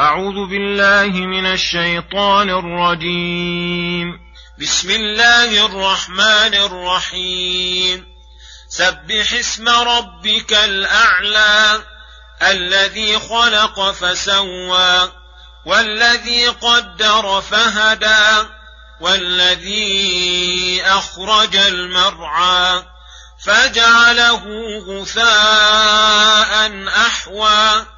أعوذ بالله من الشيطان الرجيم. بسم الله الرحمن الرحيم. سبح اسم ربك الأعلى الذي خلق فسوى والذي قدر فهدى والذي أخرج المرعى فجعله غثاء أحوى.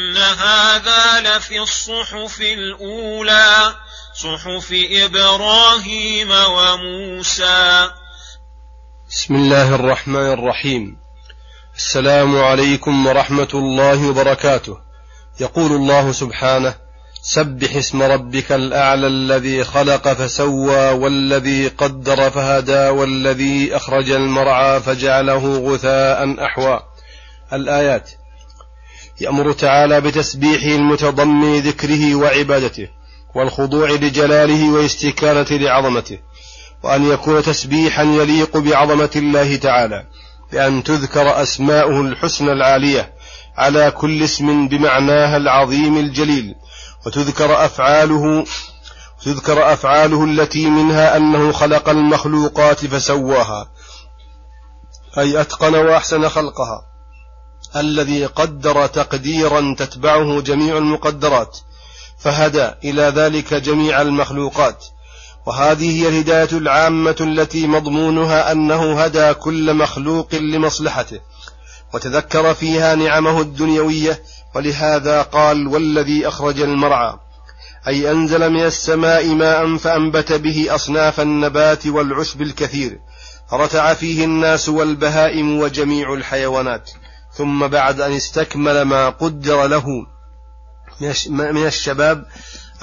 هذا لفي الصحف الأولى صحف إبراهيم وموسى. بسم الله الرحمن الرحيم. السلام عليكم ورحمة الله وبركاته. يقول الله سبحانه سبح اسم ربك الأعلى الذي خلق فسوى والذي قدر فهدى والذي أخرج المرعى فجعله غثاء أحوى. الآيات يأمر تعالى بتسبيحه المتضمن ذكره وعبادته والخضوع لجلاله والاستكانه لعظمته وأن يكون تسبيحا يليق بعظمة الله تعالى بان تذكر أسماؤه الحسنى العالية على كل اسم بمعناها العظيم الجليل وتذكر أفعاله تذكر أفعاله التي منها أنه خلق المخلوقات فسواها أي أتقن وأحسن خلقها. الذي قدر تقديرا تتبعه جميع المقدرات فهدى إلى ذلك جميع المخلوقات. وهذه هي الهداية العامة التي مضمونها أنه هدى كل مخلوق لمصلحته وتذكر فيها نعمه الدنيوية. ولهذا قال والذي أخرج المرعى أي أنزل من السماء ماء فأنبت به أصناف النبات والعشب الكثير فرتع فيه الناس والبهائم وجميع الحيوانات. ثم بعد أن استكمل ما قدر له من الشباب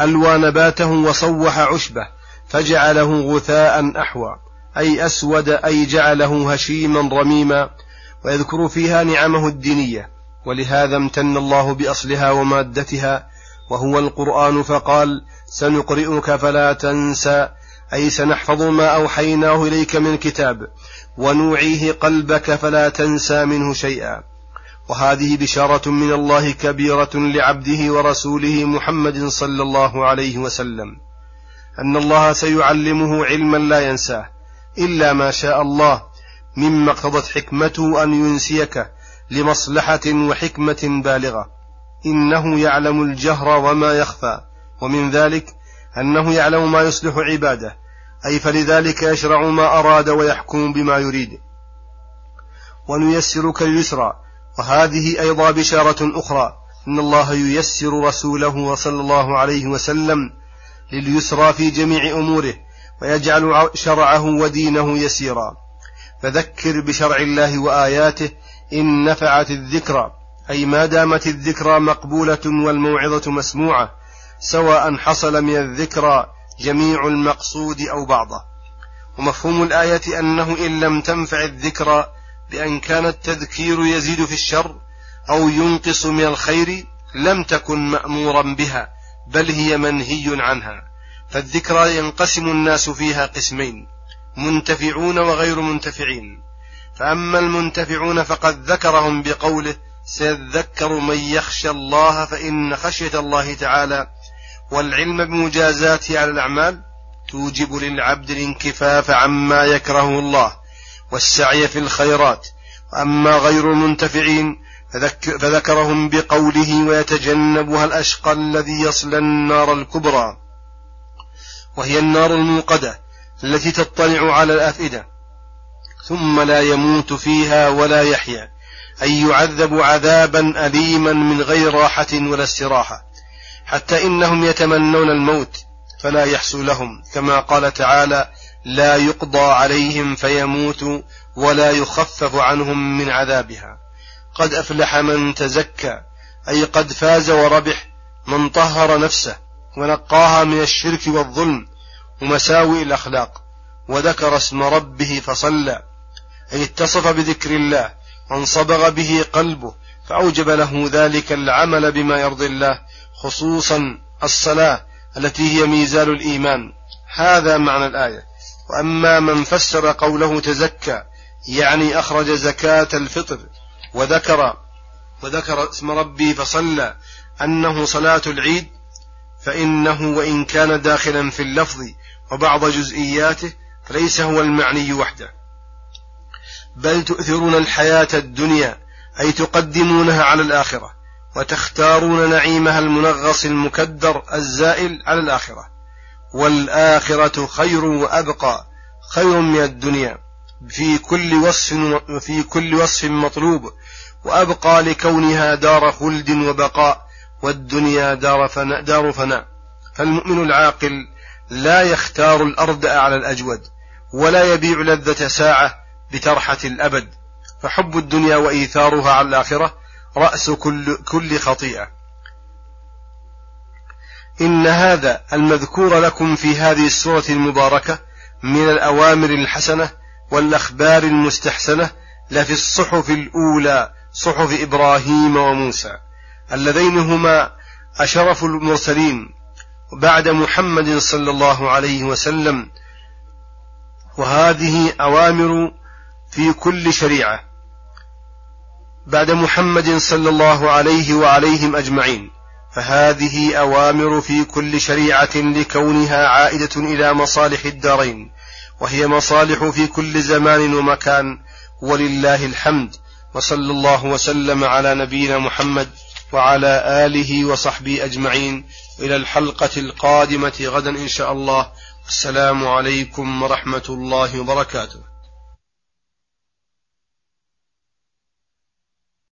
ألوى نباته وصوح عشبة فجعله غثاء أحوى أي أسود أي جعله هشيما رميما ويذكر فيها نعمه الدينية ولهذا امتن الله بأصلها ومادتها وهو القرآن فقال سنقرئك فلا تنسى أي سنحفظ ما أوحيناه إليك من كتاب ونوعيه قلبك فلا تنسى منه شيئا. وهذه بشارة من الله كبيرة لعبده ورسوله محمد صلى الله عليه وسلم. أن الله سيعلمه علما لا ينساه إلا ما شاء الله مما اقتضت حكمته أن ينسيك لمصلحة وحكمة بالغة. إنه يعلم الجهر وما يخفى ومن ذلك أنه يعلم ما يصلح عباده أي فلذلك يشرع ما أراد ويحكم بما يريد. ونيسرك اليسرى وهذه أيضا بشارة أخرى. أن الله ييسر رسوله صلى الله عليه وسلم لليسرى في جميع أموره ويجعل شرعه ودينه يسيرا. فذكر بشرع الله وآياته إن نفعت الذكرى أي ما دامت الذكرى مقبولة والموعظة مسموعة سواء حصل من الذكرى جميع المقصود أو بعضه. ومفهوم الآية أنه إن لم تنفع الذكرى بأن كان التذكير يزيد في الشر أو ينقص من الخير لم تكن مأمورا بها بل هي منهي عنها. فالذكرى ينقسم الناس فيها قسمين منتفعون وغير منتفعين. فأما المنتفعون فقد ذكرهم بقوله سيذكر من يخشى الله فإن خشية الله تعالى. والعلم بمجازاته على الأعمال توجب للعبد الانكفاف عما يكره الله. والسعي في الخيرات. وأما غير المنتفعين فذكرهم بقوله ويتجنبها الأشقى الذي يصلى النار الكبرى. وهي النار الموقدة التي تطلع على الأفئدة. ثم لا يموت فيها ولا يحيا. أي يعذب عذابا أليما من غير راحة ولا استراحة. حتى إنهم يتمنون الموت فلا يحصل لهم. كما قال تعالى لا يقضى عليهم فيموتوا ولا يخفف عنهم من عذابها. قد أفلح من تزكى أي قد فاز وربح من طهر نفسه ونقاها من الشرك والظلم ومساوئ الأخلاق وذكر اسم ربه فصلى أي اتصف بذكر الله وانصبغ به قلبه فأوجب له ذلك العمل بما يرضي الله خصوصا الصلاة التي هي ميزان الإيمان. هذا معنى الآية. وأما من فسر قوله تزكى يعني أخرج زكاة الفطر وذكر وذكر اسم ربي فصلى أنه صلاة العيد فإنه وإن كان داخلا في اللفظ وبعض جزئياته فليس هو المعني وحده. بل تؤثرون الحياة الدنيا أي تقدمونها على الآخرة وتختارون نعيمها المنغص المكدر الزائل على الآخرة. والآخرة خير وأبقى خير من الدنيا. في كل وصف وفي كل وصف مطلوب. وأبقى لكونها دار خلد وبقاء والدنيا دار فناء, دار فناء. فالمؤمن العاقل لا يختار الأرض على الأجود ولا يبيع لذة ساعة بترحة الأبد. فحب الدنيا وإيثارها على الآخرة رأس كل, كل خطيئة. إن هذا المذكور لكم في هذه السورة المباركة من الأوامر الحسنة والأخبار المستحسنة لفي الصحف الأولى صحف إبراهيم وموسى اللذين هما أشرف المرسلين بعد محمد صلى الله عليه وسلم. وهذه أوامر في كل شريعة بعد محمد صلى الله عليه وعليهم أجمعين. فهذه أوامر في كل شريعة لكونها عائدة إلى مصالح الدارين وهي مصالح في كل زمان ومكان ولله الحمد وصلى الله وسلم على نبينا محمد وعلى آله وصحبه أجمعين. إلى الحلقة القادمة غدا إن شاء الله. السلام عليكم ورحمة الله وبركاته.